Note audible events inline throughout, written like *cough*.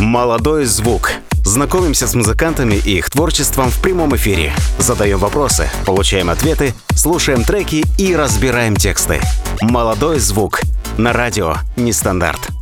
Молодой звук. Знакомимся с музыкантами и их творчеством в прямом эфире. Задаем вопросы, получаем ответы, слушаем треки и разбираем тексты. Молодой звук. На радио Нестандарт.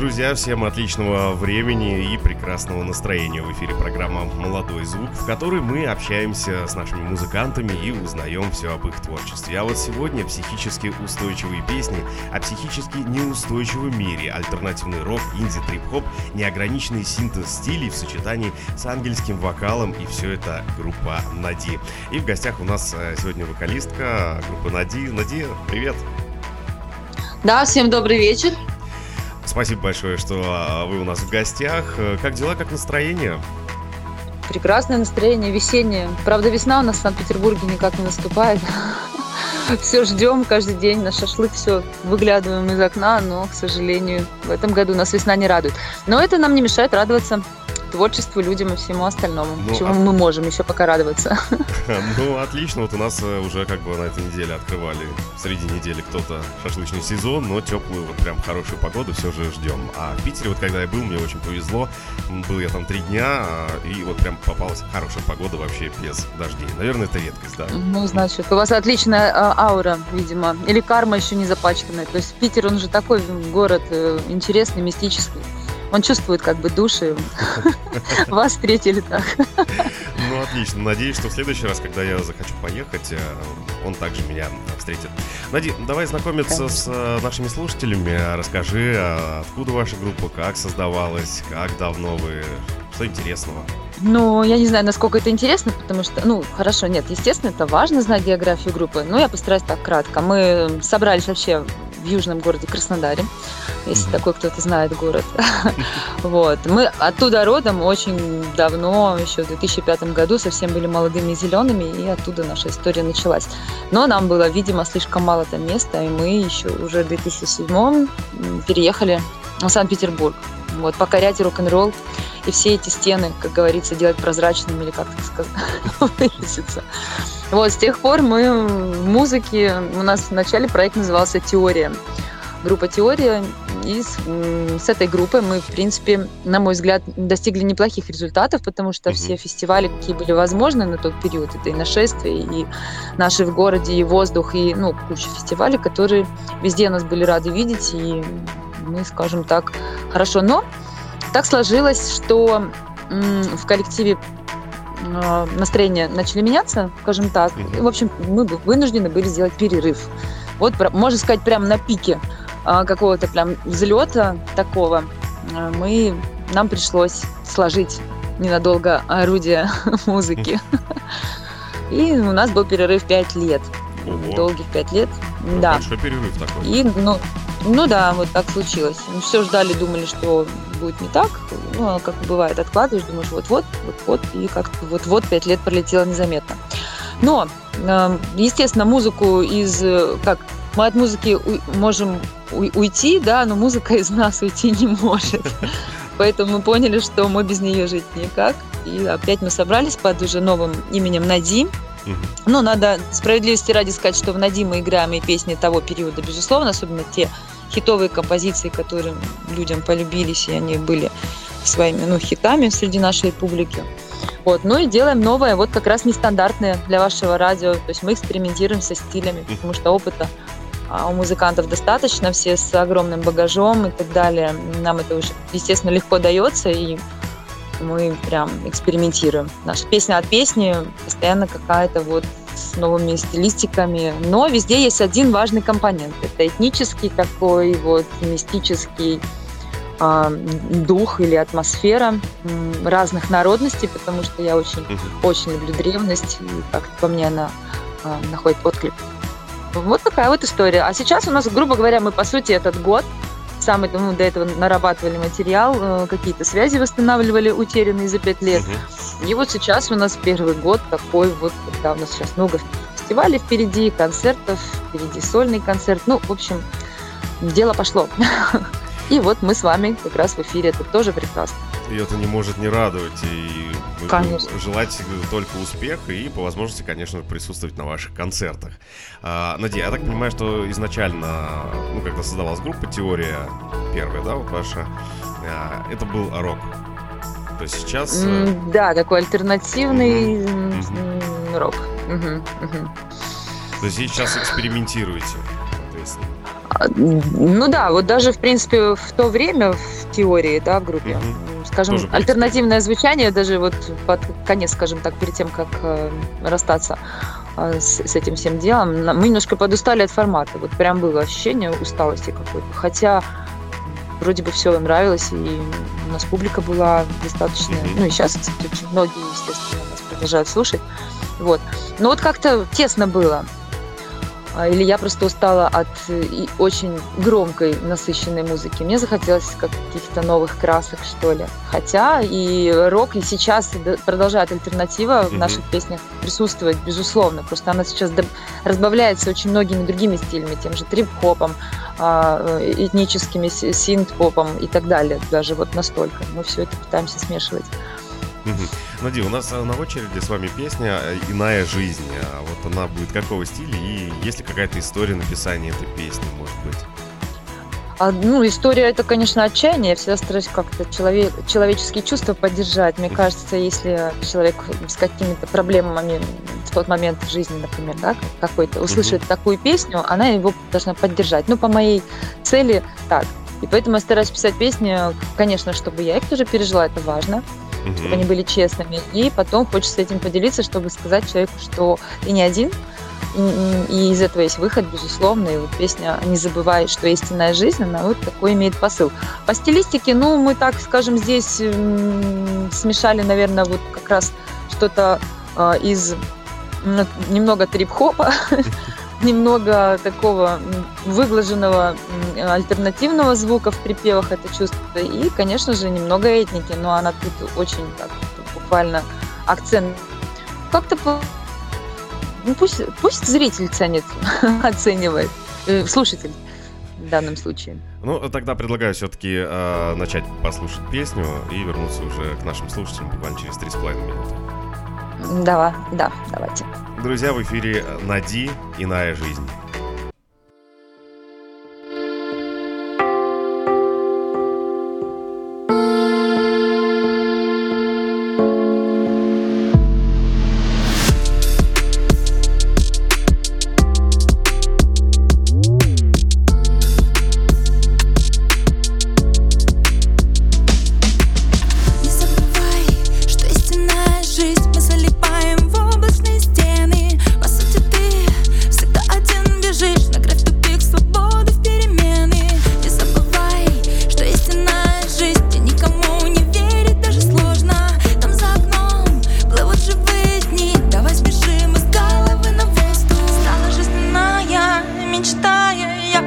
Друзья, всем отличного времени и прекрасного настроения в эфире программа «Молодой звук», в которой мы общаемся с нашими музыкантами и узнаем все об их творчестве. А вот сегодня психически устойчивые песни о психически неустойчивом мире, альтернативный рок, инди, трип-хоп, неограниченный синтез стилей в сочетании с ангельским вокалом, и все это группа «Нади». И в гостях у нас э, сегодня вокалистка группы «Нади». Нади, привет! Да, всем добрый вечер. Спасибо большое, что а, вы у нас в гостях. Как дела, как настроение? Прекрасное настроение, весеннее. Правда, весна у нас в Санкт-Петербурге никак не наступает. *laughs* Все ждем каждый день на шашлык, все выглядываем из окна, но, к сожалению, в этом году нас весна не радует. Но это нам не мешает радоваться творчеству, людям и всему остальному. Ну, чему а... мы можем еще пока радоваться. *laughs* Ну, отлично. Вот у нас э, уже как бы на этой неделе открывали среди недели кто-то шашлычный сезон, но теплую, вот прям хорошую погоду все же ждем. А в Питере, вот когда я был, мне очень повезло. Был я там три дня, а, и вот прям попалась хорошая погода вообще без дождей. Наверное, это редкость, да? Ну, значит, у вас отличная а, аура, видимо. Или карма еще не запачканная. То есть Питер, он же такой город э, интересный, мистический. Он чувствует как бы души. Вас встретили так. Ну, отлично. Надеюсь, что в следующий раз, когда я захочу поехать, э, он также меня встретит. Нади, давай знакомиться Конечно. с э, нашими слушателями. Расскажи, а откуда ваша группа, как создавалась, как давно вы, что интересного? Ну, я не знаю, насколько это интересно, потому что, ну, хорошо, нет, естественно, это важно знать географию группы, но я постараюсь так кратко. Мы собрались вообще в южном городе Краснодаре, если mm-hmm. такой кто-то знает город. *laughs* вот. Мы оттуда родом очень давно, еще в 2005 году, совсем были молодыми и зелеными, и оттуда наша история началась. Но нам было, видимо, слишком мало там места, и мы еще уже в 2007 переехали в Санкт-Петербург. Вот, покорять рок-н-ролл и все эти стены, как говорится, делать прозрачными или как так сказать, *laughs* выразиться. Вот, с тех пор мы в музыке, у нас вначале проект назывался «Теория». Группа «Теория», и с, с этой группой мы, в принципе, на мой взгляд, достигли неплохих результатов, потому что mm-hmm. все фестивали, какие были возможны на тот период, это и нашествие, и наши в городе, и воздух, и, ну, куча фестивалей, которые везде нас были рады видеть, и мы, скажем так, хорошо. Но так сложилось, что в коллективе а, настроения начали меняться, скажем так. И, в общем, мы вынуждены были сделать перерыв. Вот, можно сказать, прямо на пике какого-то прям взлета такого а, мы, нам пришлось сложить ненадолго орудие *laughs* музыки. И у нас был перерыв 5 лет. Ого. Долгих 5 лет. Ну, да. Большой перерыв такой. И, ну, ну да, вот так случилось. Мы все ждали, думали, что будет не так. Ну, а как бывает, откладываешь, думаешь, вот-вот, вот-вот, и как-то вот-вот пять лет пролетело незаметно. Но, эм, естественно, музыку из... Как, мы от музыки можем уйти, да, но музыка из нас уйти не может. *laughs* Поэтому мы поняли, что мы без нее жить никак. И опять мы собрались под уже новым именем Надим. Но надо справедливости ради сказать, что в Нади мы играем и песни того периода, безусловно, особенно те хитовые композиции, которые людям полюбились, и они были своими ну, хитами среди нашей публики. Вот. Ну и делаем новое, вот как раз нестандартное для вашего радио. То есть мы экспериментируем со стилями, потому что опыта а, у музыкантов достаточно, все с огромным багажом и так далее. Нам это уже, естественно, легко дается, и мы прям экспериментируем. Наша песня от песни постоянно какая-то вот с новыми стилистиками, но везде есть один важный компонент. Это этнический такой вот мистический э, дух или атмосфера э, разных народностей, потому что я очень, mm очень люблю древность, и как по мне она э, находит отклик. Вот такая вот история. А сейчас у нас, грубо говоря, мы по сути этот год самый, ну, до этого нарабатывали материал, э, какие-то связи восстанавливали утерянные за пять лет. Угу. И вот сейчас у нас первый год такой вот, когда у нас сейчас много фестивалей впереди, концертов, впереди сольный концерт. Ну, в общем, дело пошло. *laughs* И вот мы с вами как раз в эфире. Это тоже прекрасно. И это не может не радовать. И конечно. желать только успеха и, по возможности, конечно, присутствовать на ваших концертах. А, Надя, я так понимаю, что изначально, ну, когда создавалась группа «Теория» первая, да, вот ваша, а, это был рок. То есть сейчас... Э, да, такой альтернативный угу. рок. Угу. То есть сейчас экспериментируете? А, ну да, вот даже, в принципе, в то время, в теории, да, в группе, угу. Скажем, Тоже альтернативное звучание, даже вот под конец, скажем так, перед тем, как э, расстаться э, с, с этим всем делом, мы немножко подустали от формата. Вот прям было ощущение усталости какой-то. Хотя вроде бы все нравилось, и у нас публика была достаточно, mm-hmm. ну и сейчас, кстати, очень многие, естественно, нас продолжают слушать. Вот. Но вот как-то тесно было. А, или я просто устала от э, очень громкой, насыщенной музыки. Мне захотелось каких-то новых красок, что ли. Хотя и рок и сейчас продолжает альтернатива в наших песнях присутствовать, безусловно. Просто она сейчас разбавляется очень многими другими стилями, тем же трип-хопом, а, э, этническими синт-попом и так далее. Даже вот настолько. Мы все это пытаемся смешивать. Нади, у нас э, на очереди с вами песня э, «Иная жизнь». А вот она будет какого стиля? И есть ли какая-то история написания этой песни, может быть? А, ну, история это, конечно, отчаяние. Я всегда стараюсь как-то человек, человеческие чувства поддержать. Мне кажется, если человек с какими-то проблемами в тот момент в жизни, например, да, какой-то, услышит mm-hmm. такую песню, она его должна поддержать. Ну, по моей цели так. И поэтому я стараюсь писать песни, конечно, чтобы я их тоже пережила, это важно угу. чтобы они были честными. И потом хочется этим поделиться, чтобы сказать человеку, что ты не один, и, из этого есть выход, безусловно. И вот песня «Не забывай, что истинная жизнь», она вот такой имеет посыл. По стилистике, ну, мы так, скажем, здесь смешали, наверное, вот как раз что-то э, из ну, немного трип-хопа, *laughs* немного такого выглаженного альтернативного звука в припевах это чувствуется. И, конечно же, немного этники, но она тут очень так буквально акцент. Как-то ну, пусть, пусть зритель ценит, *laughs* оценивает, э, слушатель в данном случае. Ну, тогда предлагаю все-таки э, начать послушать песню и вернуться уже к нашим слушателям буквально через 3,5 минуты. Да, да, давайте. Друзья, в эфире Нади «Иная жизнь».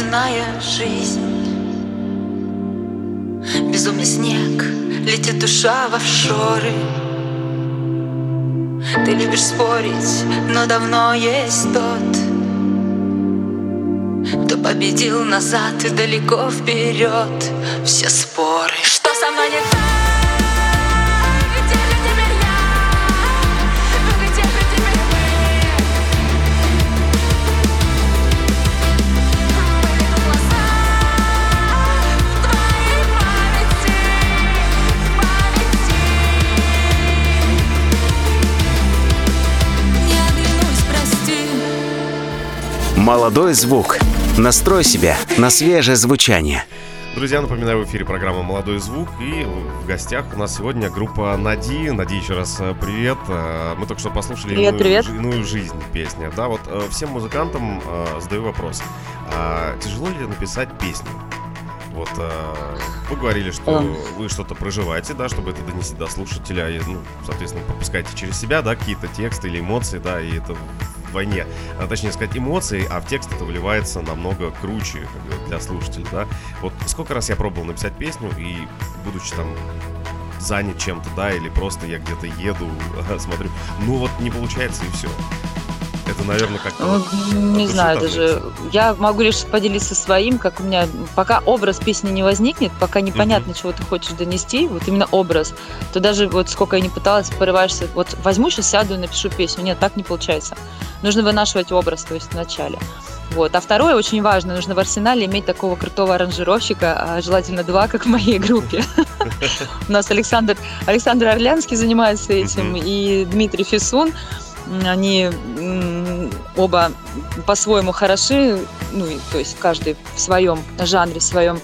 иная жизнь. безумный снег Летит душа в офшоры Ты любишь спорить, но давно есть тот Кто победил назад и далеко вперед Все споры Молодой звук. Настрой себя на свежее звучание. Друзья, напоминаю, в эфире программа «Молодой звук» и в гостях у нас сегодня группа «Нади». Нади, еще раз э, привет. Э, мы только что послушали привет, иную, привет. иную жизнь песня. Да, вот э, всем музыкантам задаю вопрос. А тяжело ли написать песню? Вот вы говорили, что вы что-то проживаете, да, чтобы это донести до слушателя, и, ну, соответственно, пропускаете через себя, да, какие-то тексты или эмоции, да, и это войне, а, точнее сказать, эмоций, а в текст это выливается намного круче как бы, для слушателя, да. Вот сколько раз я пробовал написать песню, и будучи там занят чем-то, да, или просто я где-то еду, *laughs* смотрю, ну вот не получается и все. Это, наверное, как-то... Ну, не знаю даже. Я могу лишь поделиться своим, как у меня... Пока образ песни не возникнет, пока непонятно, mm-hmm. чего ты хочешь донести, вот именно образ, то даже вот сколько я не пыталась, порываешься... Вот возьму сейчас, сяду и напишу песню. Нет, так не получается. Нужно вынашивать образ, то есть вначале. Вот. А второе, очень важно, нужно в арсенале иметь такого крутого аранжировщика, а желательно два, как в моей группе. У нас Александр, Александр Орлянский занимается этим, и Дмитрий Фисун они оба по-своему хороши, ну, то есть каждый в своем жанре, в своем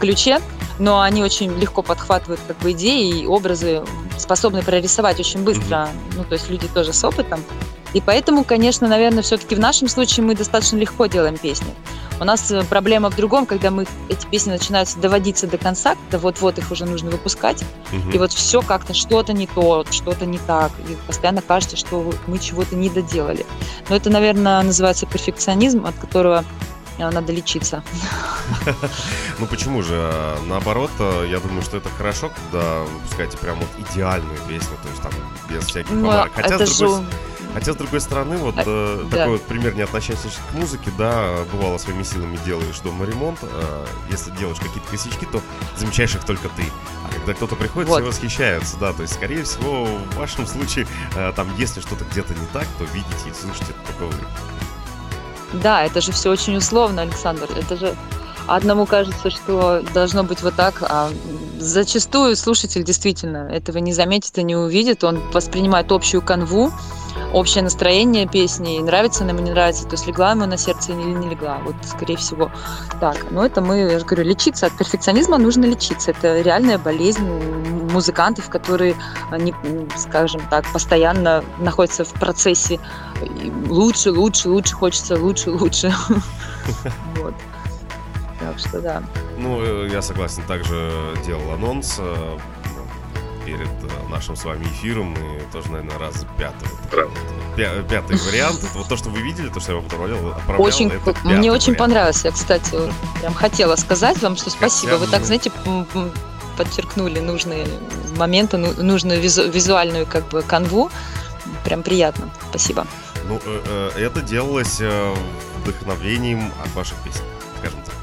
ключе, но они очень легко подхватывают как бы идеи и образы, способны прорисовать очень быстро, ну, то есть люди тоже с опытом. И поэтому, конечно, наверное, все-таки в нашем случае мы достаточно легко делаем песни. У нас э, проблема в другом, когда мы эти песни начинают доводиться до конца, когда вот-вот их уже нужно выпускать, угу. и вот все как-то что-то не то, что-то не так, и постоянно кажется, что мы чего-то не доделали. Но это, наверное, называется перфекционизм, от которого э, надо лечиться. *laughs* Ну почему же? Наоборот, э, я думаю, что это хорошо, когда выпускаете прям вот идеальную песню, то есть там без всяких ну, помарок. Хотя, с другой, Хотя, с другой стороны, вот а, э, да. такой вот пример, не относящийся к музыке, да, бывало своими силами делаешь дома ремонт, э, если делаешь какие-то косячки, то замечаешь их только ты. А когда кто-то приходит, вот. все восхищаются, да, то есть, скорее всего, в вашем случае, э, там, если что-то где-то не так, то видите и слышите вы. Да, это же все очень условно, Александр, это же одному кажется, что должно быть вот так, а зачастую слушатель действительно этого не заметит и не увидит, он воспринимает общую канву, общее настроение песни, нравится нам, не нравится, то есть легла ему на сердце или не легла. Вот, скорее всего, так. Но это мы, я же говорю, лечиться. От перфекционизма нужно лечиться. Это реальная болезнь музыкантов, которые, они, скажем так, постоянно находятся в процессе лучше, лучше, лучше, хочется лучше, лучше. *laughs* Вот. Так что да. Ну, э, я согласен, также делал анонс э, перед э, нашим с вами эфиром. И тоже, наверное, раз пятый. Пятый вариант. Это вот то, что вы видели, то, что я вам отправлял. Очень, мне очень вариант. понравился. Я, кстати, вот, прям хотела сказать вам, что спасибо. Хотя, вы так, знаете, подчеркнули нужные моменты, ну, нужную визу, визуальную как бы канву. Прям приятно. Спасибо. Ну, э, э, это делалось вдохновением от ваших песен, скажем так.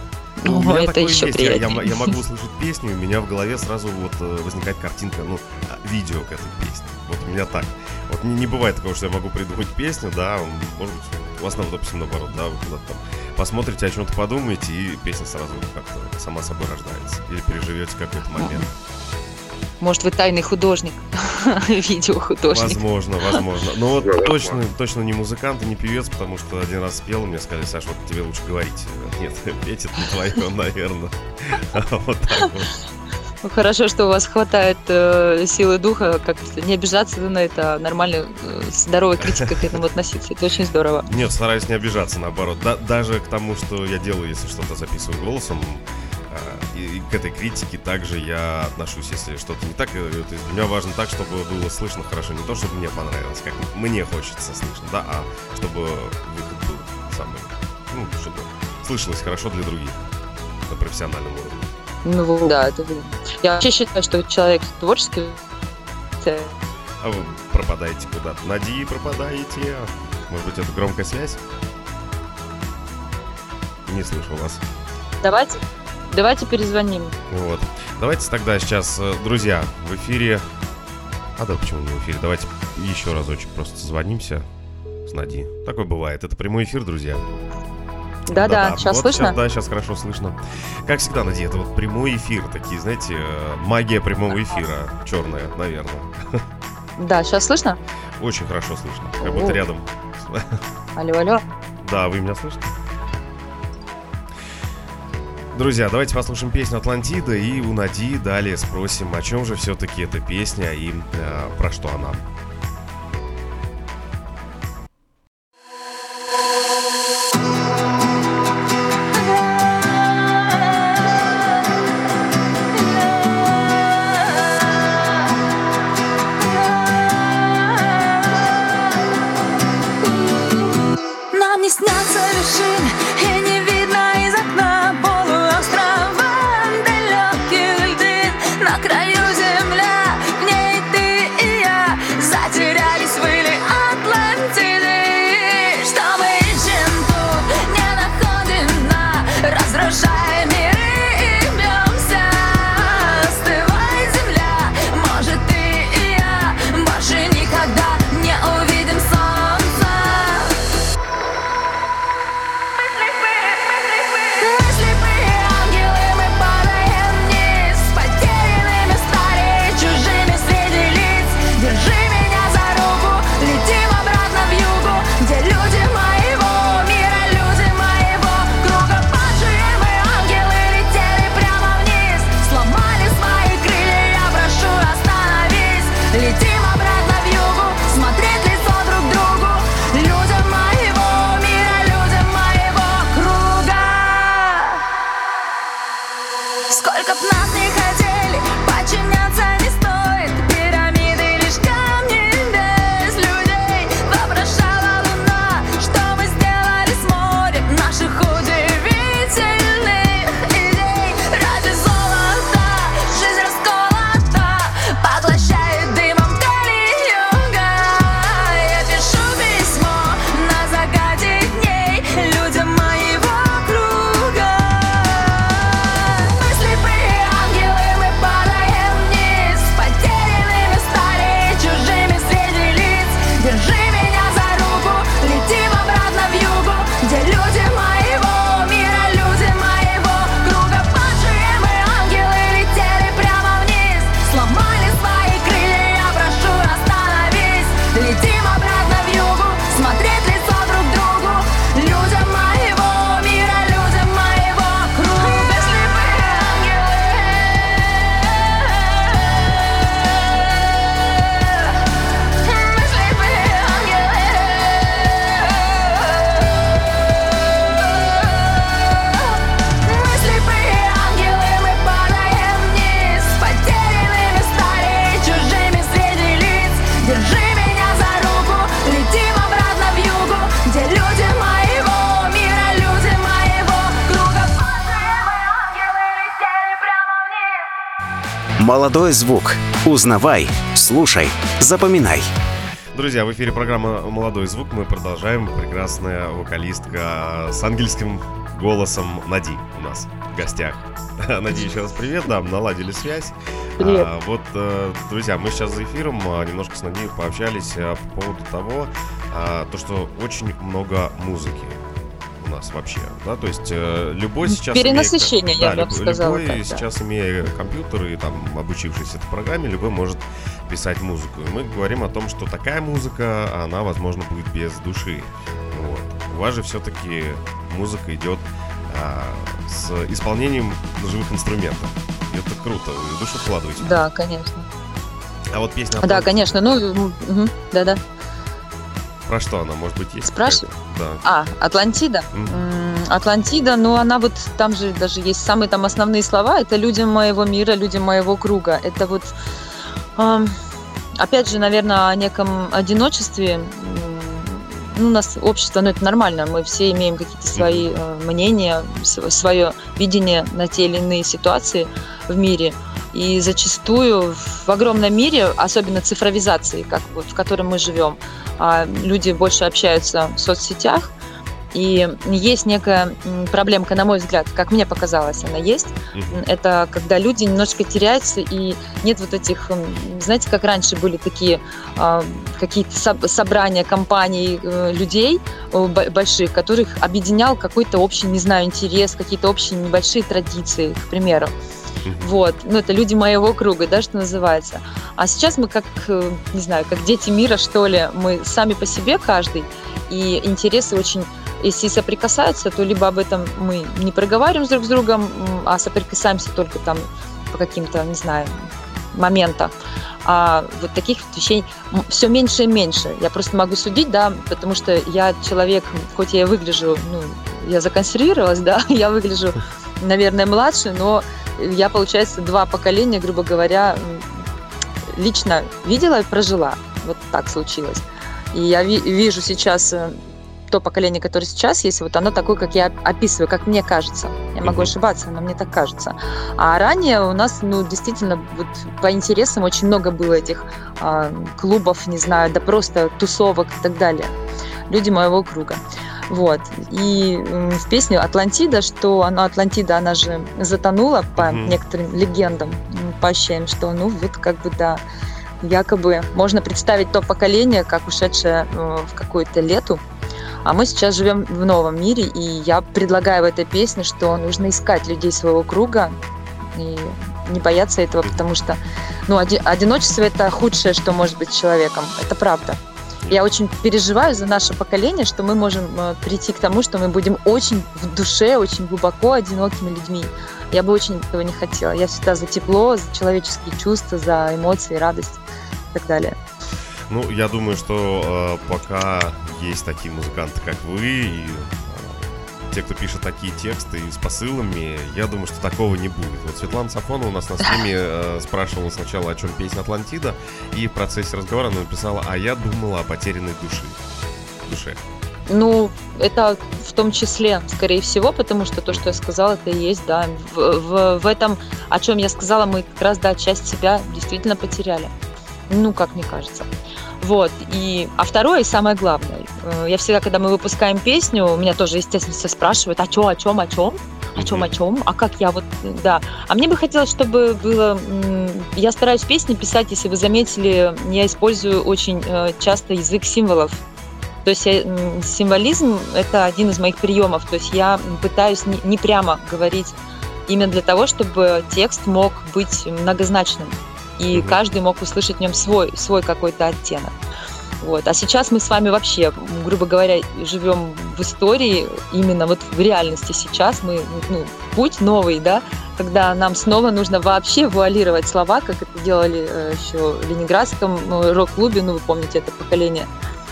Ну, у меня это еще есть. Я, я, я могу услышать песню, у меня в голове сразу вот э, возникает картинка, ну, а, видео к этой песне. Вот у меня так. Вот не, не бывает такого, что я могу придумать песню, да, может быть, у вас, допустим, наоборот, да, вы куда-то там посмотрите, о чем-то подумаете, и песня сразу как-то сама собой рождается. Или переживете какой-то момент. Может, вы тайный художник, *laughs* видеохудожник. Возможно, возможно. Но вот точно, точно не музыкант и не певец, потому что один раз спел, мне сказали, Саша, вот тебе лучше говорить. Нет, *laughs* петь это не твое, *laughs* наверное. Вот так вот. Ну, хорошо, что у вас хватает э, силы духа, как не обижаться на это, а нормально, э, здоровой критикой к этому относиться. Это очень здорово. Нет, стараюсь не обижаться, наоборот. Да, даже к тому, что я делаю, если что-то записываю голосом, а, и, и к этой критике также я отношусь, если что-то не так. Для меня важно так, чтобы было слышно хорошо. Не то, чтобы мне понравилось, как мне хочется слышно, да, а чтобы выход был самый, ну, чтобы слышалось хорошо для других на профессиональном уровне. Ну, да, это... Я вообще считаю, что человек творческий... А вы пропадаете куда-то. Нади пропадаете. Может быть, это громкая связь? Не слышу вас. Давайте, давайте перезвоним. Вот. Давайте тогда сейчас, э, друзья, в эфире... А да, почему не в эфире? Давайте еще разочек просто звонимся с Нади. Такое бывает. Это прямой эфир, друзья. Да-да, сейчас вот слышно? Сейчас, да, сейчас хорошо слышно. Как всегда, Нади, это вот прямой эфир. Такие, знаете, э, магия прямого эфира. Черная, наверное. Да, сейчас слышно? Очень хорошо слышно. Как будто рядом. Алло, алло. Да, вы меня слышите? Друзья, давайте послушаем песню Атлантида и у Нади далее спросим, о чем же все-таки эта песня и э, про что она. Молодой звук. Узнавай, слушай, запоминай. Друзья, в эфире программа «Молодой звук». Мы продолжаем. Прекрасная вокалистка с ангельским голосом Нади у нас в гостях. *laughs* Нади, еще раз привет, да, наладили связь. Привет. А, вот, э, друзья, мы сейчас за эфиром а, немножко с Нади пообщались а, по поводу того, а, то, что очень много музыки нас вообще, да, то есть э, любой сейчас... имея- Перенасыщение, я да, бы люб- сказала Любой так, да. сейчас, имея компьютер и там обучившись этой программе, любой может писать музыку. И мы говорим о том, что такая музыка, она, возможно, будет без души. Вот. У вас же все-таки музыка идет а, с исполнением живых инструментов. Это круто, вы душу вкладываете. Да, конечно. А вот песня Да, конечно. Ну, мгм, да-да. Про что она, может быть, есть? Спрашивай. какая-то? А, Атлантида. М, Атлантида, ну она вот, там же даже есть самые там основные слова, это людям моего мира, людям моего круга. Это вот, ам, опять же, наверное, о неком одиночестве, ну, у нас общество, ну, это нормально, мы все имеем какие-то свои э, мнения, свое видение на те или иные ситуации в мире. И зачастую в огромном мире, особенно цифровизации, как вот, в котором мы живем, люди больше общаются в соцсетях, и есть некая проблемка, на мой взгляд, как мне показалось, она есть. Mm-hmm. Это когда люди немножко теряются, и нет вот этих, знаете, как раньше были такие э, какие-то со- собрания компаний э, людей э, больших, которых объединял какой-то общий, не знаю, интерес, какие-то общие небольшие традиции, к примеру. Вот, ну это люди моего круга, да, что называется. А сейчас мы как, э, не знаю, как дети мира, что ли, мы сами по себе каждый, и интересы очень если соприкасаются, то либо об этом мы не проговариваем друг с другом, а соприкасаемся только там по каким-то, не знаю, моментам. А вот таких вещей все меньше и меньше. Я просто могу судить, да, потому что я человек, хоть я и выгляжу, ну, я законсервировалась, *laughs* да, я выгляжу, наверное, младше, но я, получается, два поколения, грубо говоря, лично видела и прожила. Вот так случилось. И я ви- вижу сейчас э, то поколение, которое сейчас есть, вот оно такое, как я описываю, как мне кажется. Я могу ошибаться, но мне так кажется. А ранее у нас, ну, действительно, вот по интересам очень много было этих э, клубов, не знаю, да просто тусовок и так далее. Люди моего круга. Вот. И в песне «Атлантида», что она, Атлантида, она же затонула по mm-hmm. некоторым легендам, по ощущениям, что, ну, вот как бы, да, якобы можно представить то поколение, как ушедшее э, в какую-то лету, а мы сейчас живем в новом мире, и я предлагаю в этой песне, что нужно искать людей своего круга и не бояться этого, потому что ну, одиночество – это худшее, что может быть человеком. Это правда. Я очень переживаю за наше поколение, что мы можем э, прийти к тому, что мы будем очень в душе, очень глубоко одинокими людьми. Я бы очень этого не хотела. Я всегда за тепло, за человеческие чувства, за эмоции, радость и так далее. Ну, я думаю, что э, пока есть такие музыканты, как вы, и те, кто пишет такие тексты с посылами, я думаю, что такого не будет. Вот Светлана Сафонова у нас на стриме э, спрашивала сначала, о чем песня Атлантида, и в процессе разговора она написала, а я думала о потерянной души. душе. Ну, это в том числе, скорее всего, потому что то, что я сказала, это и есть, да. В, в, в этом, о чем я сказала, мы как раз, да, часть себя действительно потеряли. Ну, как мне кажется. Вот. И, а второе и самое главное. Э, я всегда, когда мы выпускаем песню, меня тоже, естественно, все спрашивают, о чем, о чем, о чем? О чем, о чем? А как я вот, да. А мне бы хотелось, чтобы было... Я стараюсь песни писать, если вы заметили, я использую очень э, часто язык символов. То есть я, символизм – это один из моих приемов. То есть я пытаюсь не, не прямо говорить именно для того, чтобы текст мог быть многозначным и угу. каждый мог услышать в нем свой, свой какой-то оттенок. Вот. А сейчас мы с вами вообще, грубо говоря, живем в истории, именно вот в реальности сейчас мы, ну, путь новый, да, когда нам снова нужно вообще вуалировать слова, как это делали э, еще в Ленинградском ну, рок-клубе, ну, вы помните это поколение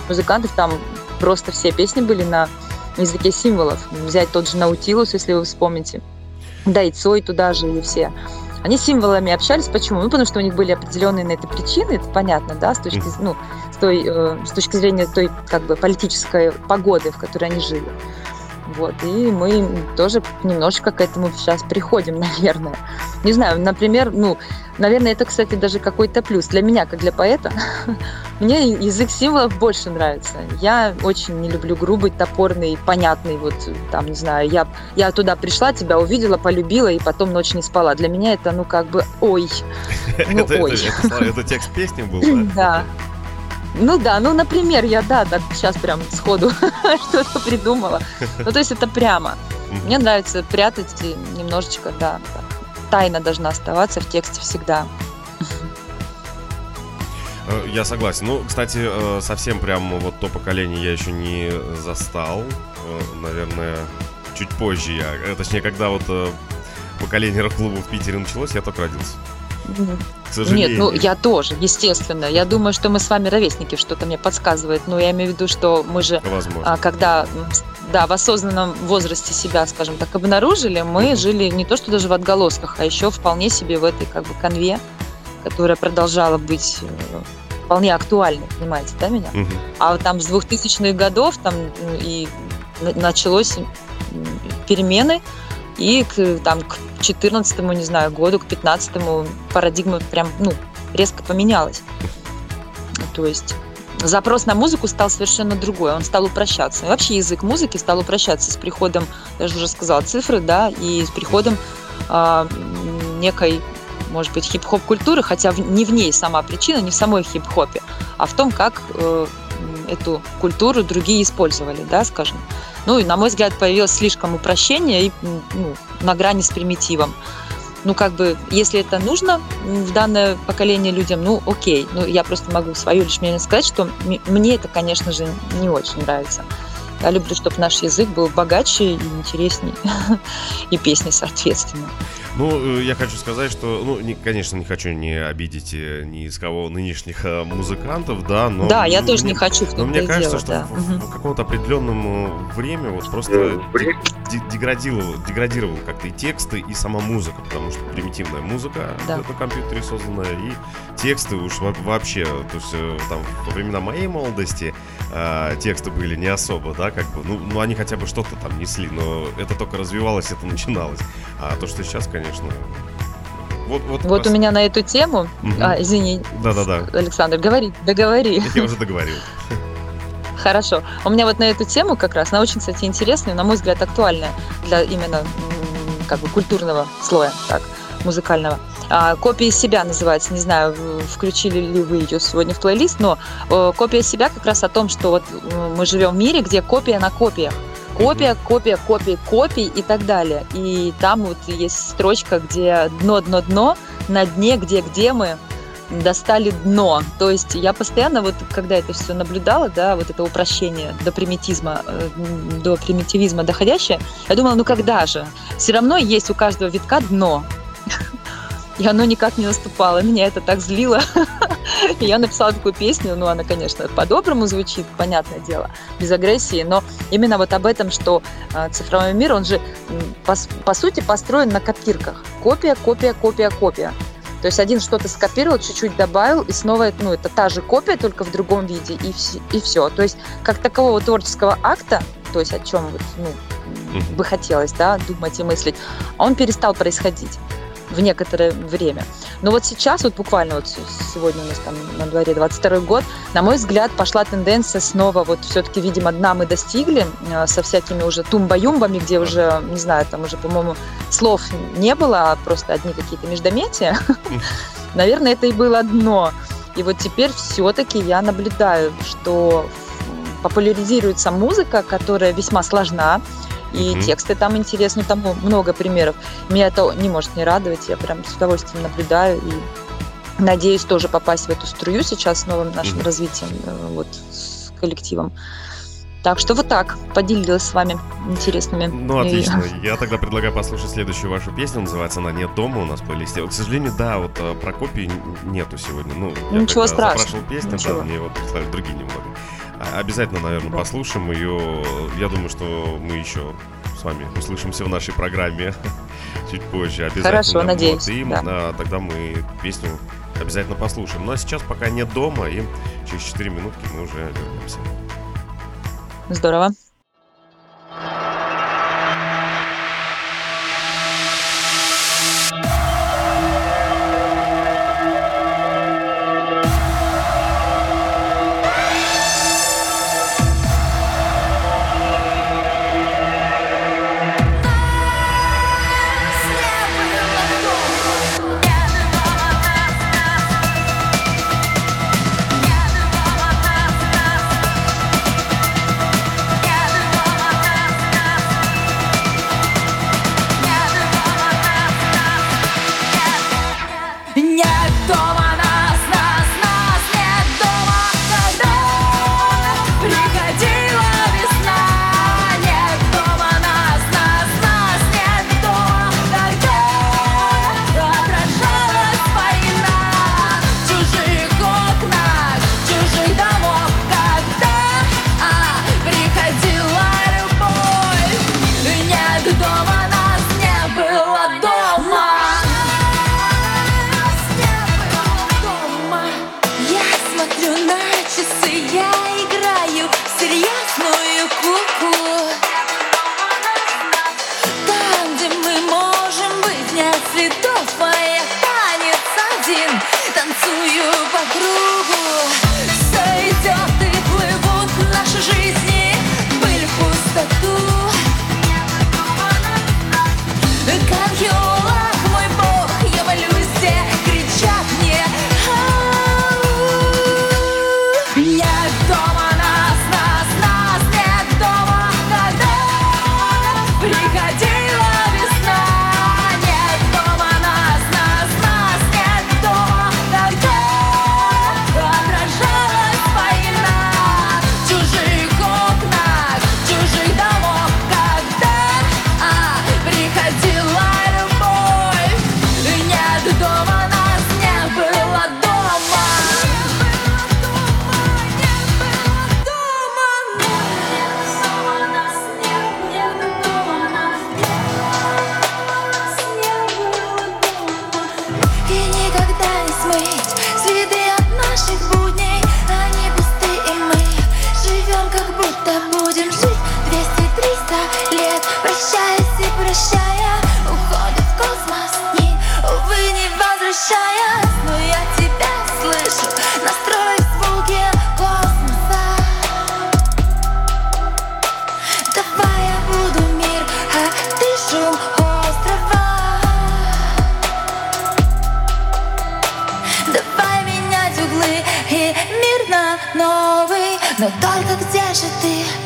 музыкантов, там просто все песни были на языке символов. Взять тот же Наутилус, если вы вспомните, да и Цой туда же, и все. Они символами общались. Почему? Ну, потому что у них были определенные на это причины, это понятно, да, с точки, ну, с, той, э, с точки зрения той как бы политической погоды, в которой они жили. Вот, и мы тоже немножко к этому сейчас приходим, *laughs* наверное. Не знаю, например, ну, наверное, это, кстати, даже какой-то плюс. Для меня, как для поэта, *laughs* мне язык символов больше нравится. Я очень не люблю грубый, топорный, понятный, вот, там, не знаю, я, я туда пришла, тебя увидела, полюбила, и потом ночь не спала. Для меня это, ну, как бы, ой, *laughs* ну, ой. Это текст песни был, да? Да. Ну да, ну, например, я, да, так сейчас прям сходу *laughs* что-то придумала. Ну, то есть это прямо. Мне нравится прятать немножечко, да. Тайна должна оставаться в тексте всегда. Э, я согласен. Ну, кстати, э, совсем прям вот то поколение я еще не застал. Э, наверное, чуть позже я. Точнее, когда вот поколение рок-клуба в Питере началось, я только родился. К сожалению. Нет, ну я тоже, естественно. Я думаю, что мы с вами ровесники, что-то мне подсказывает. Но я имею в виду, что мы же, Возможно. А, когда да, в осознанном возрасте себя, скажем так, обнаружили, мы жили не то что даже в отголосках, а еще вполне себе в этой как бы конве, которая продолжала быть э, вполне актуальны, понимаете, да, меня? Мгм. А вот там с 2000-х годов там и на- началось перемены, и к, там, к 14 не знаю, году, к 15 парадигма прям, ну, резко поменялась. То есть запрос на музыку стал совершенно другой, он стал упрощаться. И вообще язык музыки стал упрощаться с приходом, я же уже сказала, цифры, да, и с приходом м, некой, может быть, хип-хоп культуры, хотя не в ней сама причина, не в самой хип-хопе, а в том, как э, эту культуру другие использовали, да, скажем. Ну и, на мой взгляд, появилось слишком упрощение и ну, на грани с примитивом. Ну, как бы, если это нужно в данное поколение людям, ну, окей. Ну, я просто могу свое лишь мнение сказать, что мне это, конечно же, не очень нравится. Я люблю, чтобы наш язык был богаче и интересней, *laughs* и песни соответственно. Ну, э, я хочу сказать, что, ну, не- конечно, не хочу не обидеть э, ни из кого нынешних э, музыкантов, да, но... да, я м- тоже мне- не хочу в Но мне кажется, дело, что да. в, Мгм. в каком-то определенном время вот просто де- де- деградировал, деградировал как-то и тексты, и сама музыка, потому что примитивная музыка Да. на компьютере созданная, и тексты уж во- вообще, то есть там во времена моей молодости э, тексты были не особо, да, как бы, ну, ну они хотя бы что-то там несли, но это только развивалось, это начиналось. А то, что сейчас, конечно... Вот, вот, Вот у меня на эту тему, Мгм. а, извини, Да-да-да, Александр, говори, договори. *laughs* я уже договорил. Хорошо. У меня вот на эту тему как раз, она очень, кстати, интересная, на мой взгляд, актуальная для именно как бы культурного слоя, так, музыкального. А, копия себя называется, не знаю, включили ли вы ее сегодня в плейлист, но э, копия себя как раз о том, что вот э, мы живем в мире, где копия на копиях. Копия, копия, копия, копий и так далее. И там вот есть строчка, где дно, дно, дно, на дне, где, где мы, достали дно. То есть я постоянно, вот когда это все наблюдала, да, вот это упрощение до примитизма, э, до примитивизма доходящее, я думала, ну когда же? Все равно есть у каждого витка дно. *laughs* И оно никак не наступало. Меня это так злило. *laughs* Я написала такую песню, ну, она, конечно, по-доброму звучит, понятное дело, без агрессии, но именно вот об этом, что э, цифровой мир, он же, по, по сути, построен на копирках. Копия, копия, копия, копия. То есть один что-то скопировал, чуть-чуть добавил, и снова, ну, это та же копия, только в другом виде, и, вс- и все. То есть как такового творческого акта, то есть о чем вот, ну, бы хотелось, да, думать и мыслить, он перестал происходить в некоторое время. Но вот сейчас, вот буквально вот сегодня у нас там на дворе 22 год, на мой взгляд, пошла тенденция снова, вот все-таки, видимо, дна мы достигли э, со всякими уже тумба-юмбами, где уже, не знаю, там уже, по-моему, слов не было, а просто одни какие-то междометия. *laughs* Наверное, это и было дно. И вот теперь все-таки я наблюдаю, что популяризируется музыка, которая весьма сложна, и Мгм. тексты там интересны, там много примеров. Меня это не может не радовать, я прям с удовольствием наблюдаю и надеюсь тоже попасть в эту струю сейчас с новым нашим Мгм. развитием, э, вот с коллективом. Так что вот так, поделилась с вами интересными. Ну, и- отлично. *laughs* Я тогда предлагаю послушать следующую вашу песню. Называется она «Нет дома» у нас в плейлисте. Вот, К сожалению, да, вот э, про копии нету сегодня. Ну, я Ничего страшного, песню, ничего. да, мне вот прислали другие немного. Обязательно, наверное, послушаем ее. Я думаю, что мы еще с вами услышимся в нашей программе *laughs* чуть позже. Обязательно. Хорошо, Вот, надеюсь, И да. а, тогда мы песню обязательно послушаем. Ну, а сейчас пока нет дома, и через 4 минутки мы уже вернемся. Здорово. Будто будем жить. 200-300 лет Прощаясь и прощая. Уходит в космос дни Увы, не возвращаясь. Но я тебя слышу Настроив звуки космоса. Давай я буду мир, а ты шум острова. Давай менять углы и мир на новый. Но только же ты?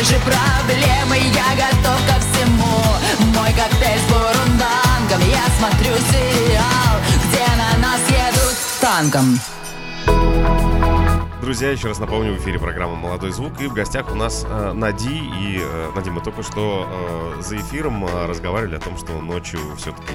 Моей же проблемы Я готов ко всему Мой коктейль с бурундангом Я смотрю сериал Где на нас едут танком Друзья, еще раз напомню, в эфире программа «Молодой звук» и в гостях у нас э, Нади. И, э, Нади, мы только что э, за эфиром э, разговаривали о том, что ночью все-таки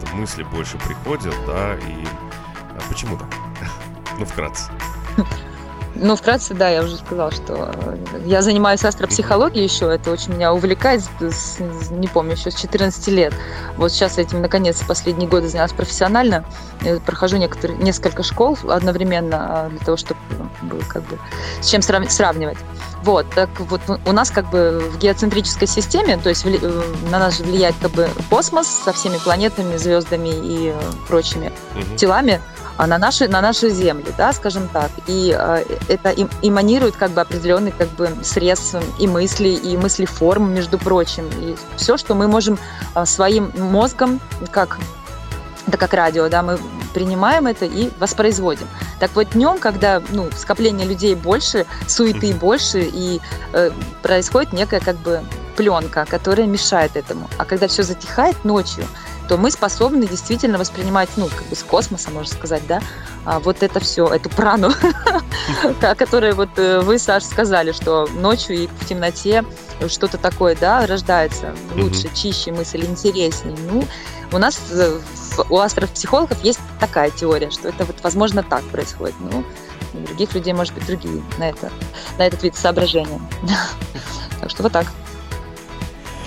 как-то мысли больше приходят, да, и э, почему так? *laughs* Ну, вкратце. *laughs* Ну, вкратце, да, я уже сказала, что э, я занимаюсь астропсихологией еще, это очень меня увлекает, с- не помню, еще с 14 лет. Вот сейчас этим, наконец, последние годы занялась профессионально, Э, прохожу некоторые, несколько школ одновременно а, для того, чтобы было как бы с чем срав- сравнивать. Вот, так вот у нас как бы в геоцентрической системе, то есть э, на нас же влияет как бы космос со всеми планетами, звездами и э, прочими Мгм. телами а на наши на нашей земле, да, скажем так, и э, это им, эманирует как бы определенный как бы срез и мысли и мыслеформ, между прочим, и все, что мы можем э, своим мозгом, как это как радио, да, мы принимаем это и воспроизводим. Так вот днем, когда ну, скопление людей больше, суеты Мгм. больше, и э, происходит некая как бы пленка, которая мешает этому. А когда все затихает ночью, то мы способны действительно воспринимать, ну, как бы с космоса, можно сказать, да, а вот это все, эту прану, *laughs* о которой вот э, вы, Саш, сказали, что ночью и в темноте что-то такое, да, рождается лучше, чище мысль, интереснее. Ну, у нас, э, у астропсихологов есть такая теория, что это вот, возможно, так происходит. Ну, у других людей, может быть, другие на, это, на этот вид соображения. *laughs* Так что вот так.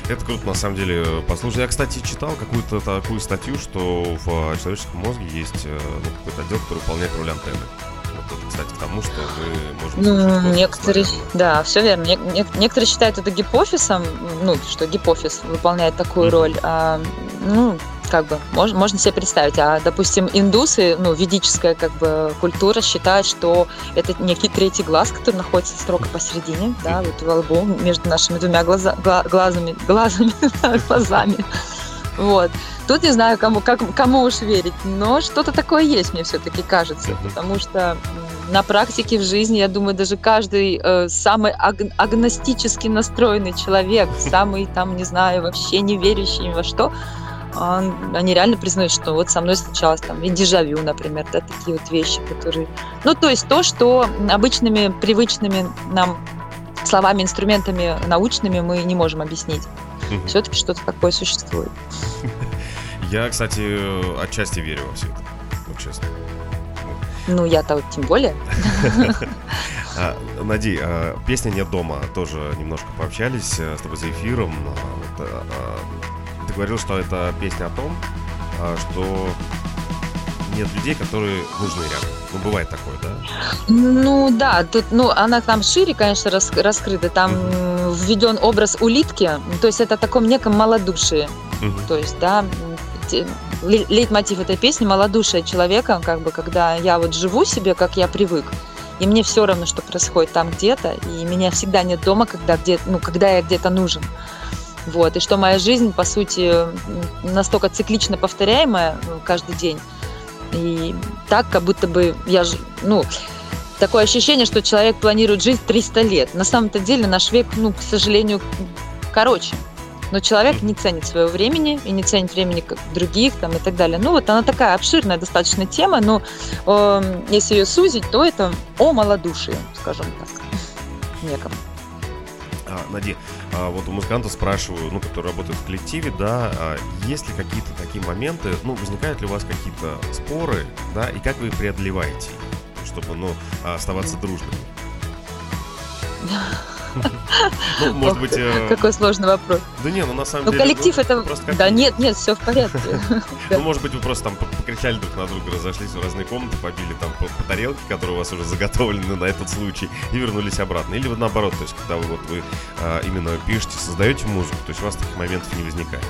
Это круто, на самом деле, послушай. Я, кстати, читал какую-то такую статью, что в э, человеческом мозге есть э, ну, какой-то отдел, который выполняет роль антенны. Вот это, кстати, к тому, что мы можем Ну, некоторые, да, все верно. Не- не- некоторые считают это гипофизом, ну, что гипофиз выполняет такую Мгм. роль. А, ну, как бы, мож- можно себе представить. А, допустим, индусы, ну, ведическая как бы культура считает, что это некий третий глаз, который находится строго посередине, да, вот во лбу, между нашими двумя глаза, гла- глазами, глазами, *laughs* глазами. Вот. Тут не знаю, кому, как, кому уж верить, но что-то такое есть, мне все-таки кажется, потому что на практике в жизни, я думаю, даже каждый э, самый аг- агностически настроенный человек, самый там, не знаю, вообще не верящий ни во что, они реально признают, что вот со мной случалось там и дежавю, например, да, такие вот вещи, которые... Ну, то есть то, что обычными, привычными нам словами, инструментами научными мы не можем объяснить. Мгм. Все-таки что-то такое существует. *laughs* Я, кстати, отчасти верю во все это. Вот честно. Ну, я-то вот тем более. *laughs* А, Нади, а, песня «Нет дома» тоже немножко пообщались э, с тобой за эфиром. Ты говорил, что это песня о том, а, что нет людей, которые нужны рядом. Ну, бывает такое, да? Ну да, тут, ну, она там шире, конечно, рас- раскрыта. Там м, введен образ улитки, то есть это в таком неком малодушии. Мгм. То есть, да, лейтмотив этой песни малодушие человека, как бы, когда я вот живу себе, как я привык, и мне все равно, что происходит там где-то, и меня всегда нет дома, когда, где, ну, когда я где-то нужен. Вот, и что моя жизнь, по сути, настолько циклично повторяемая ну, каждый день. И так, как будто бы я, ну, такое ощущение, что человек планирует жить 300 лет. На самом-то деле наш век, ну, к сожалению, короче. Но человек не ценит своего времени и не ценит времени других там, и так далее. Ну вот она такая обширная достаточно тема, но э, если ее сузить, то это о малодушии, скажем так, неком. А, Нади, а вот у музыкантов спрашиваю, ну, которые работают в коллективе, да, а есть ли какие-то такие моменты, ну, возникают ли у вас какие-то споры, да, и как вы их преодолеваете, чтобы, ну, оставаться дружными? *laughs* Ну, может быть... Э, Какой сложный вопрос. Да не, ну на самом ну, деле... коллектив ну, это... Да нет, нет, все в порядке. *laughs* Ну, может быть, вы просто там покричали друг на друга, разошлись в разные комнаты, побили там по тарелке, которые у вас уже заготовлены на этот случай, и вернулись обратно. Или вот наоборот, то есть, когда вы вот вы а, именно пишете, создаете музыку, то есть у вас таких моментов не возникает.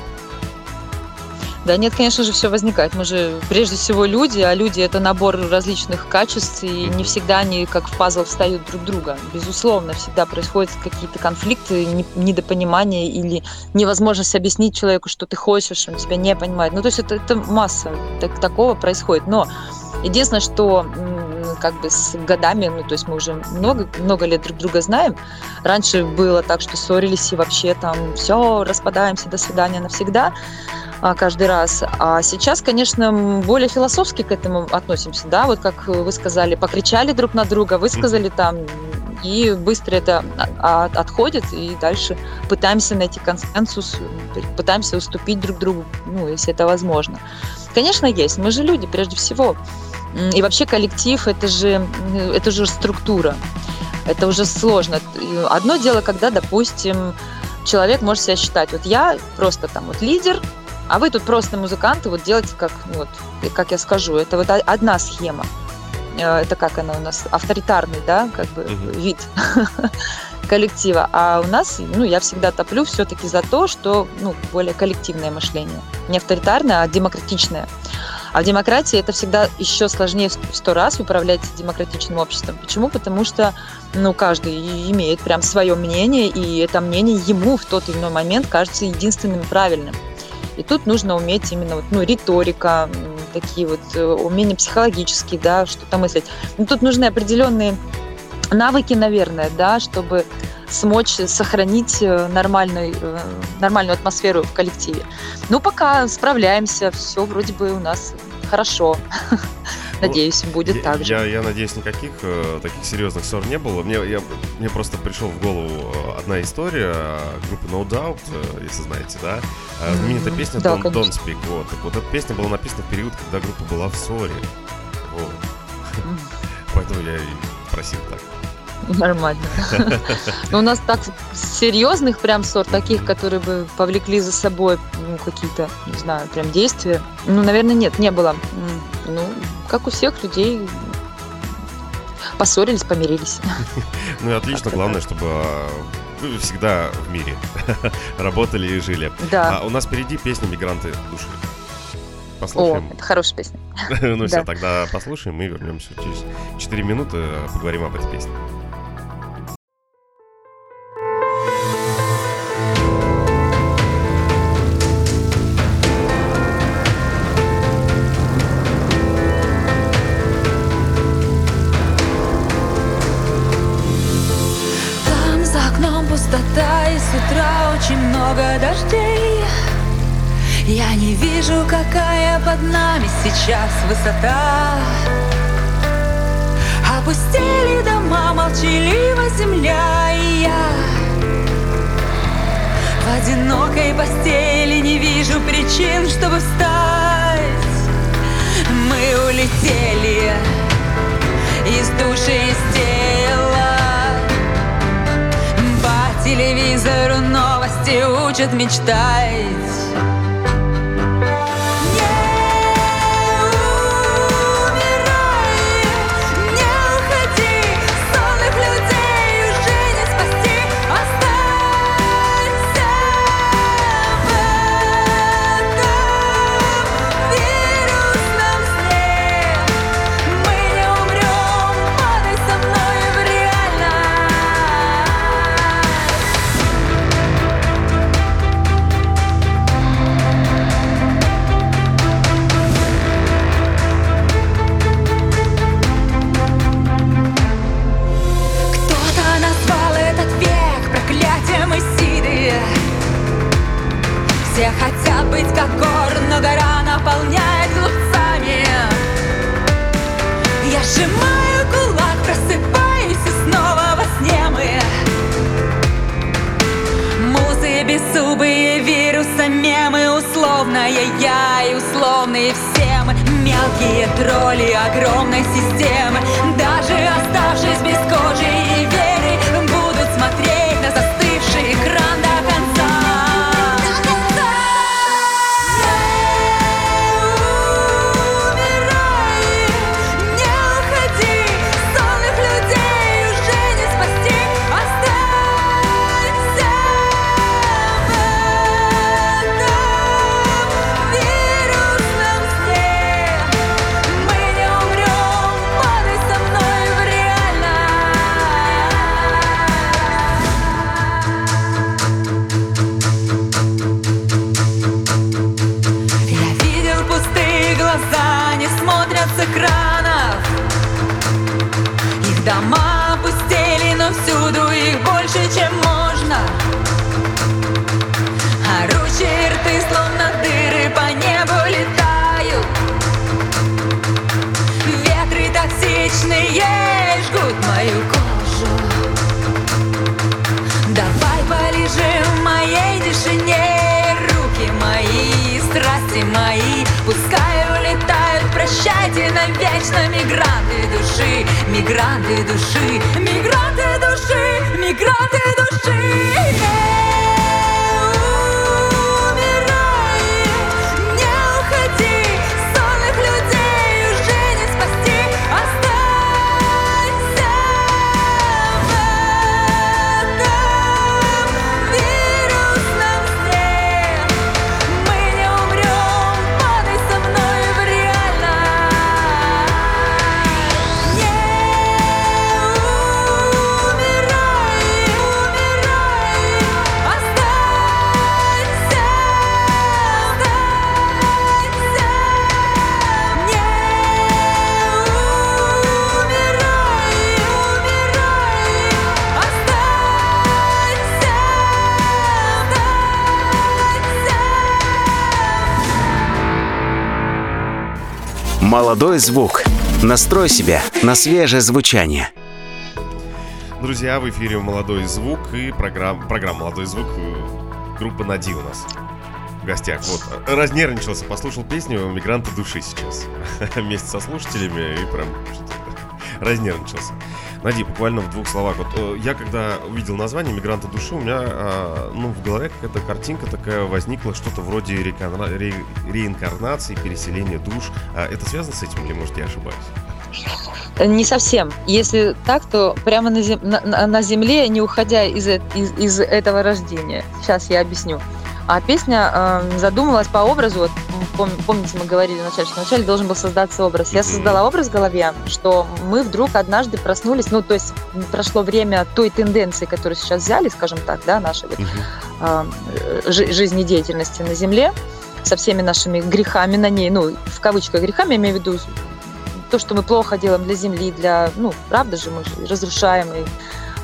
Да нет, конечно же, все возникает. Мы же прежде всего люди, а люди это набор различных качеств, и не всегда они как в пазл встают друг друга. Безусловно, всегда происходят какие-то конфликты, недопонимания или невозможность объяснить человеку, что ты хочешь, он тебя не понимает. Ну, то есть это, это масса так, такого происходит. Но единственное, что как бы с годами, ну, то есть мы уже много, много лет друг друга знаем. Раньше было так, что ссорились и вообще там все, распадаемся, до свидания навсегда. А, каждый раз. А сейчас, конечно, более философски к этому относимся, да, вот как вы сказали, покричали друг на друга, высказали там, и быстро это отходит, и дальше пытаемся найти консенсус, пытаемся уступить друг другу, ну, если это возможно. Конечно, есть. Мы же люди, прежде всего. И вообще коллектив это же, это же структура. Это уже сложно. Одно дело, когда, допустим, человек может себя считать, вот я просто там вот лидер, а вы тут просто музыканты, вот делайте как, ну вот, как я скажу, это вот одна схема. Э, это как она у нас, авторитарный, да, как бы uh-huh. вид *laughs* коллектива. А у нас, ну, я всегда топлю все-таки за то, что, ну, более коллективное мышление. Не авторитарное, а демократичное. А в демократии это всегда еще сложнее в сто раз управлять демократичным обществом. Почему? Потому что ну, каждый имеет прям свое мнение, и это мнение ему в тот или иной момент кажется единственным правильным. И тут нужно уметь именно вот, ну, риторика, такие вот э, умения психологические, да, что-то мыслить. Ну, тут нужны определенные навыки, наверное, да, чтобы смочь сохранить э, нормальную, э, нормальную атмосферу в коллективе. Ну, пока справляемся, все вроде бы у нас хорошо. *laughs* Ну, надеюсь, будет я, так же. Я, я надеюсь, никаких э, таких серьезных ссор не было. Мне, я, мне просто пришел в голову э, одна история группы No Doubt, э, если знаете, да? Э, знаменитая mm-hmm. песня да, Don't, Don't Speak. Вот. Так вот, эта песня была написана в период, когда группа была в ссоре. Вот. Mm-hmm. *laughs* Поэтому я и просил так. *laughs* Нормально. Но у нас так серьезных прям ссор, таких, которые бы повлекли за собой ну, какие-то, не знаю, прям действия. Ну, наверное, нет, не было. Ну, как у всех людей, поссорились, помирились. *laughs* Ну отлично, главное, чтобы а, вы всегда в мире *laughs* работали и жили. Да. А у нас впереди песня «Мигранты души». Послушаем. О, это хорошая песня. ну все, тогда послушаем и вернемся через 4 минуты, поговорим об этой песне. Под нами сейчас высота. Опустили дома, молчалива земля и я. В одинокой постели не вижу причин, чтобы встать. Мы улетели из души, из тела. По телевизору новости учат мечтать навечно Мигранты души, мигранты души Мигранты души, мигранты души. Умирай, Молодой звук. Настрой себя на свежее звучание. Друзья, в эфире «Молодой звук» и программа, программа «Молодой звук» э, группа «Нади» у нас в гостях. Вот, э, разнервничался, послушал песню «Мигранты души» сейчас *laughs* вместе со слушателями и прям разнервничался. Нади, буквально в двух словах. Вот э, я когда увидел название «Мигранты души», у меня а, ну, в голове какая-то картинка такая возникла, что-то вроде реконра- ре- реинкарнации, переселения душ. А это связано с этим или, может, я ошибаюсь? Не совсем. Если так, то прямо на, зем- на- на- земле, не уходя из, э- из, из этого рождения. Сейчас я объясню. А песня э, задумывалась по образу. Вот, пом- помните, мы говорили вначале, что вначале должен был создаться образ. Я создала образ в голове, что мы вдруг однажды проснулись, ну, то есть прошло время той тенденции, которую сейчас взяли, скажем так, да, нашей вот, э, жи- жизнедеятельности на Земле, со всеми нашими грехами на ней, ну, в кавычках грехами, я имею в виду то, что мы плохо делаем для Земли, для, ну, правда же, мы же разрушаем и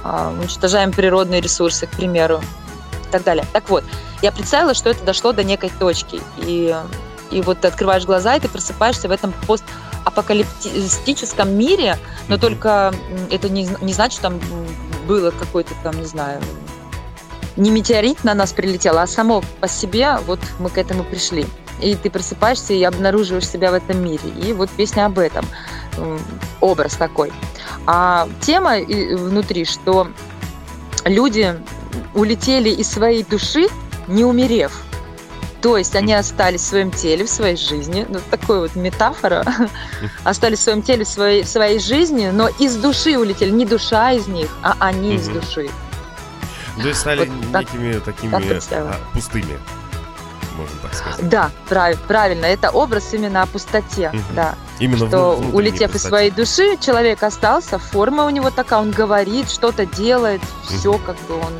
а, уничтожаем природные ресурсы, к примеру, так далее. Так вот, я представила, что это дошло до некой точки, и, и вот ты открываешь глаза, и ты просыпаешься в этом постапокалиптическом мире, но только это не, не значит, что там было какой-то там, не знаю, не метеорит на нас прилетел, а само по себе вот мы к этому пришли. И ты просыпаешься и обнаруживаешь себя в этом мире. И вот песня об этом. Образ такой. А тема внутри, что люди улетели из своей души, не умерев. То есть они остались в своем теле, в своей жизни. Ну, такой вот метафора. Остались в своем теле, в своей, в своей жизни, но из души улетели. Не душа из них, а они из Мгм. души. То есть стали Вот так- некими такими так а, пустыми, можно так сказать. Да, прав- правильно. Это образ именно о пустоте. Мгм. Да. Именно что улетев из своей души, человек остался, форма у него такая, он говорит, что-то делает, все как бы он,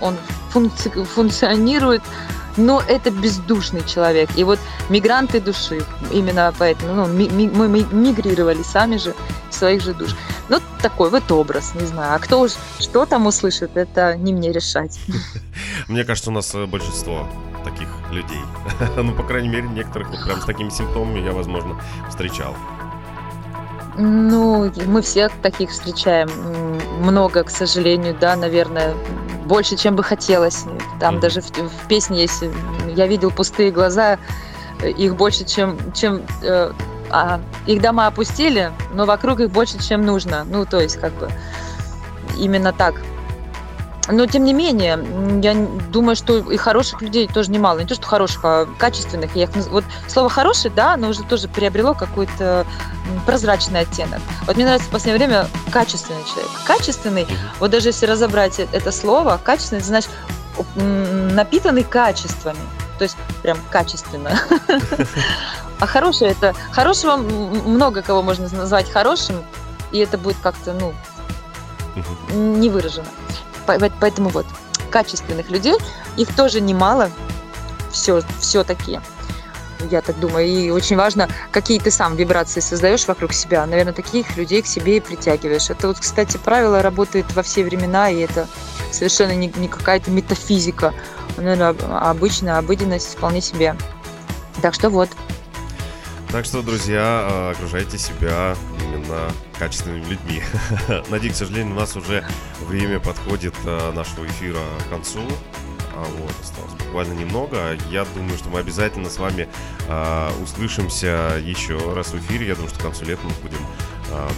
он функци- функционирует, но это бездушный человек. И вот мигранты души, именно поэтому ну, ми- ми- мы ми- мигрировали сами же из своих же душ. Ну, такой вот образ, не знаю. А кто уж что там услышит, это не мне решать. *laughs* Мне кажется, у нас э, большинство таких людей. *laughs* ну, по крайней мере, некоторых вот прям с такими симптомами я, возможно, встречал. Ну, мы всех таких встречаем. Много, к сожалению, да, наверное, больше, чем бы хотелось. Там Мгм. даже в, в песне есть «Я видел пустые глаза», их больше, чем... чем э, а, их дома опустили, но вокруг их больше, чем нужно. Ну, то есть, как бы, именно так. Но, тем не менее, я думаю, что и хороших людей тоже немало. Не то, что хороших, а качественных. Я их Вот слово «хороший», да, оно уже тоже приобрело какой-то прозрачный оттенок. Вот мне нравится в последнее время качественный человек. Качественный, вот даже если разобрать э- это слово, качественный, значит напитанный качествами. То есть прям качественно. *laughs* А хороший это... Хорошего много кого можно назвать хорошим, и это будет как-то, ну, не выражено. По- по- Поэтому вот качественных людей, их тоже немало, все, все такие. Я так думаю. И очень важно, какие ты сам вибрации создаешь вокруг себя. Наверное, таких людей к себе и притягиваешь. Это вот, кстати, правило работает во все времена, и это совершенно не, не какая-то метафизика. Наверное, обычная обыденность вполне себе. Так что вот. Так что, друзья, э, окружайте себя именно качественными людьми. *laughs* Надеюсь, к сожалению, у нас уже время подходит э, нашего эфира к концу. А вот, осталось буквально немного. Я думаю, что мы обязательно с вами э, услышимся еще раз в эфире. Я думаю, что к концу лета мы будем э,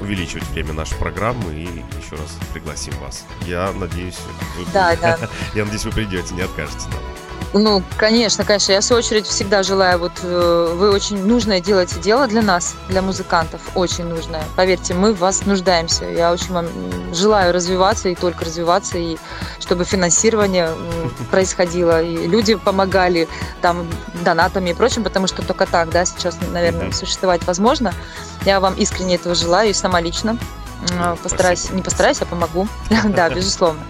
увеличивать время нашей программы и еще раз пригласим вас. Я надеюсь, вы, Да, да. *laughs* я надеюсь, вы придете, не откажете нам. Ну, конечно, конечно. Я, в свою очередь, всегда желаю, вот э, вы очень нужное делаете дело для нас, для музыкантов, очень нужное. Поверьте, мы в вас нуждаемся. Я очень вам желаю развиваться и только развиваться, и чтобы финансирование *laughs* происходило, и люди помогали там донатами и прочим, потому что только так, да, сейчас, наверное, Мгм. существовать возможно. Я вам искренне этого желаю и сама лично постараюсь, Спасибо. не постараюсь, а помогу. *laughs* Да, *laughs* безусловно.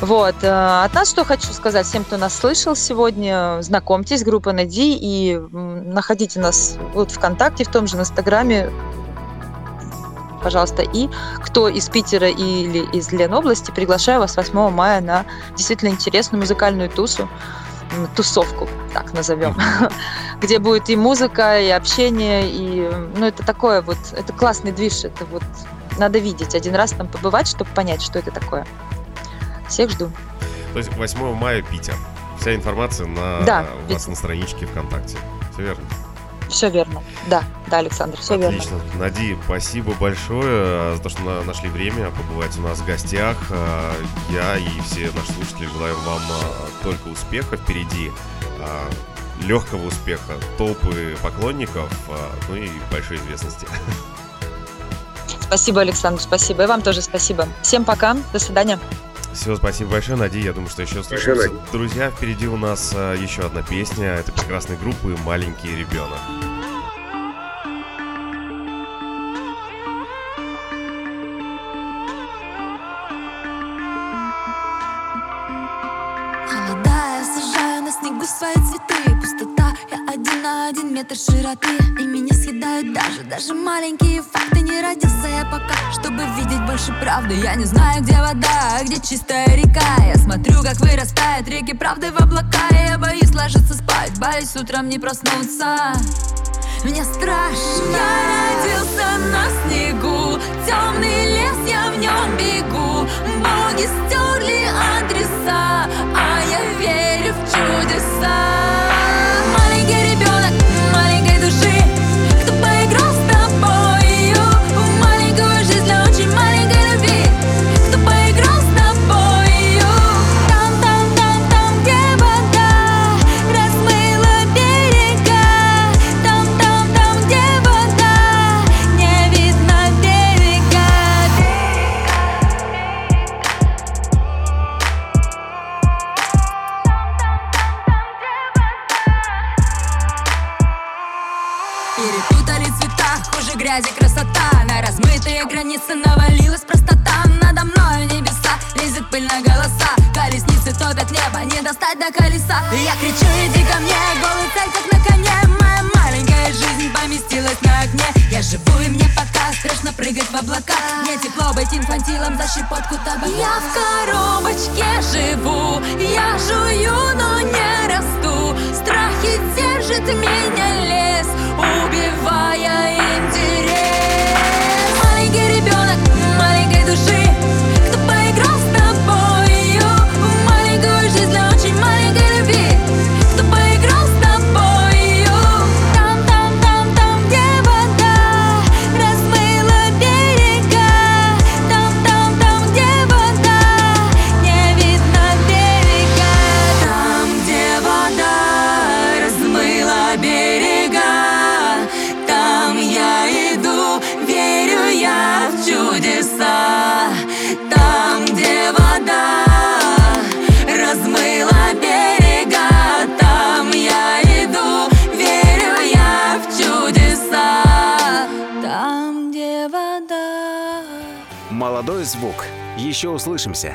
Вот. э, От нас что хочу сказать всем, кто нас слышал сегодня. Знакомьтесь, группа Нади, и находите нас вот ВКонтакте, в том же Инстаграме, пожалуйста. И кто из Питера или из Ленобласти, приглашаю вас 8 мая на действительно интересную музыкальную тусу, тусовку, так назовем, *laughs* где будет и музыка, и общение, и, ну, это такое вот, это классный движ, это вот надо видеть, один раз там побывать, чтобы понять, что это такое. Всех жду. То есть 8 мая Питер. Вся информация на Да, у вас на страничке ВКонтакте. Все верно? Все верно. Да, да, Александр, все верно. Отлично. Нади, спасибо большое э, за то, что на- нашли время побывать у нас в гостях. Э, Я и все наши слушатели желаем вам э, только успеха впереди, легкого успеха, толпы поклонников, ну и большой известности. Спасибо, Александр, спасибо. И вам тоже спасибо. Всем пока, до свидания. Все, спасибо большое, Нади. Я думаю, что еще услышимся. Друзья, впереди у нас э, еще одна песня. Это прекрасной группы «Маленький ребенок». Снегу свои цветы Пустота, я один на один метр широты И меня съедают даже, даже маленькие факты Не родился я пока, чтобы видеть больше правды. Я не знаю, где вода, а где чистая река. Я смотрю, как вырастают реки правды в облака. Я боюсь ложиться спать, боюсь утром не проснуться. Мне страшно. Я родился на снегу. Темный лес, я в нем бегу. Боги стерли адреса А я верю в чудеса Еще услышимся.